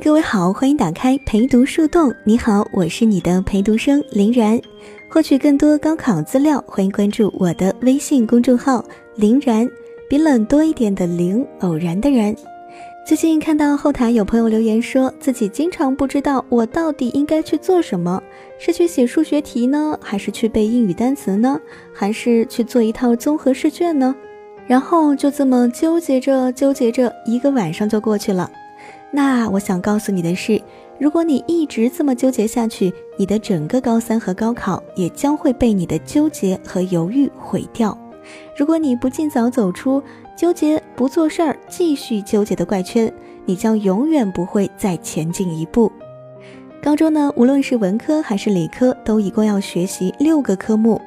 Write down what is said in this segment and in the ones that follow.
各位好，欢迎打开陪读树洞。你好，我是你的陪读生林然。获取更多高考资料，欢迎关注我的微信公众号“林然”，比冷多一点的林，偶然的然。最近看到后台有朋友留言说，自己经常不知道我到底应该去做什么，是去写数学题呢，还是去背英语单词呢，还是去做一套综合试卷呢？然后就这么纠结着，纠结着，一个晚上就过去了。那我想告诉你的是，如果你一直这么纠结下去，你的整个高三和高考也将会被你的纠结和犹豫毁掉。如果你不尽早走出纠结不做事儿、继续纠结的怪圈，你将永远不会再前进一步。高中呢，无论是文科还是理科，都一共要学习六个科目，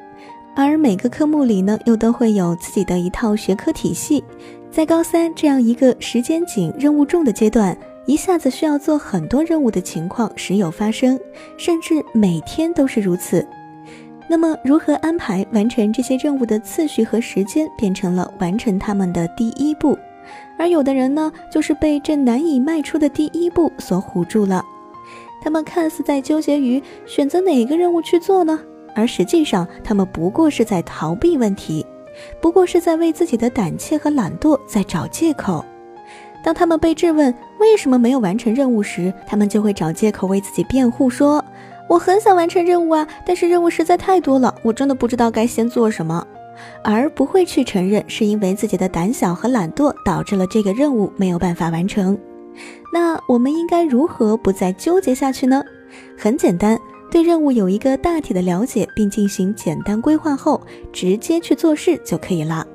而每个科目里呢，又都会有自己的一套学科体系。在高三这样一个时间紧、任务重的阶段。一下子需要做很多任务的情况时有发生，甚至每天都是如此。那么，如何安排完成这些任务的次序和时间，变成了完成他们的第一步。而有的人呢，就是被这难以迈出的第一步所唬住了。他们看似在纠结于选择哪个任务去做呢，而实际上，他们不过是在逃避问题，不过是在为自己的胆怯和懒惰在找借口。当他们被质问为什么没有完成任务时，他们就会找借口为自己辩护，说：“我很想完成任务啊，但是任务实在太多了，我真的不知道该先做什么。”而不会去承认是因为自己的胆小和懒惰导致了这个任务没有办法完成。那我们应该如何不再纠结下去呢？很简单，对任务有一个大体的了解，并进行简单规划后，直接去做事就可以了。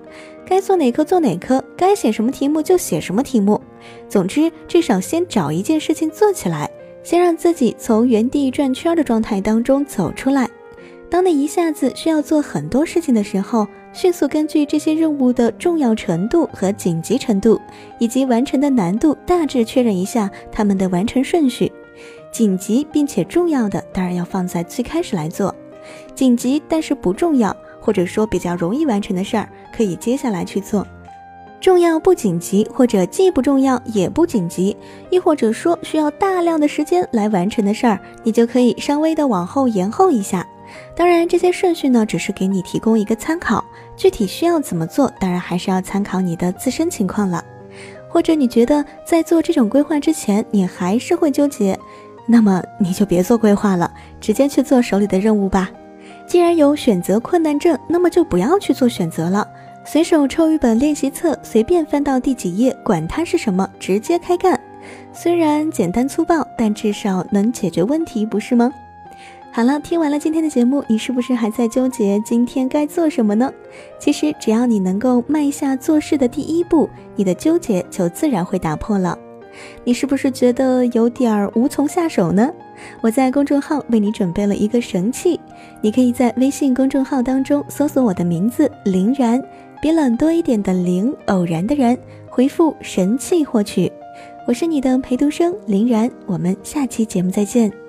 该做哪科做哪科，该写什么题目就写什么题目。总之，至少先找一件事情做起来，先让自己从原地转圈的状态当中走出来。当你一下子需要做很多事情的时候，迅速根据这些任务的重要程度和紧急程度，以及完成的难度，大致确认一下他们的完成顺序。紧急并且重要的，当然要放在最开始来做；紧急但是不重要。或者说比较容易完成的事儿，可以接下来去做；重要不紧急，或者既不重要也不紧急，亦或者说需要大量的时间来完成的事儿，你就可以稍微的往后延后一下。当然，这些顺序呢，只是给你提供一个参考，具体需要怎么做，当然还是要参考你的自身情况了。或者你觉得在做这种规划之前，你还是会纠结，那么你就别做规划了，直接去做手里的任务吧。既然有选择困难症，那么就不要去做选择了。随手抽一本练习册，随便翻到第几页，管它是什么，直接开干。虽然简单粗暴，但至少能解决问题，不是吗？好了，听完了今天的节目，你是不是还在纠结今天该做什么呢？其实只要你能够迈下做事的第一步，你的纠结就自然会打破了。你是不是觉得有点儿无从下手呢？我在公众号为你准备了一个神器，你可以在微信公众号当中搜索我的名字“林然”，比冷多一点的“零”，偶然的“人”，回复“神器”获取。我是你的陪读生林然，我们下期节目再见。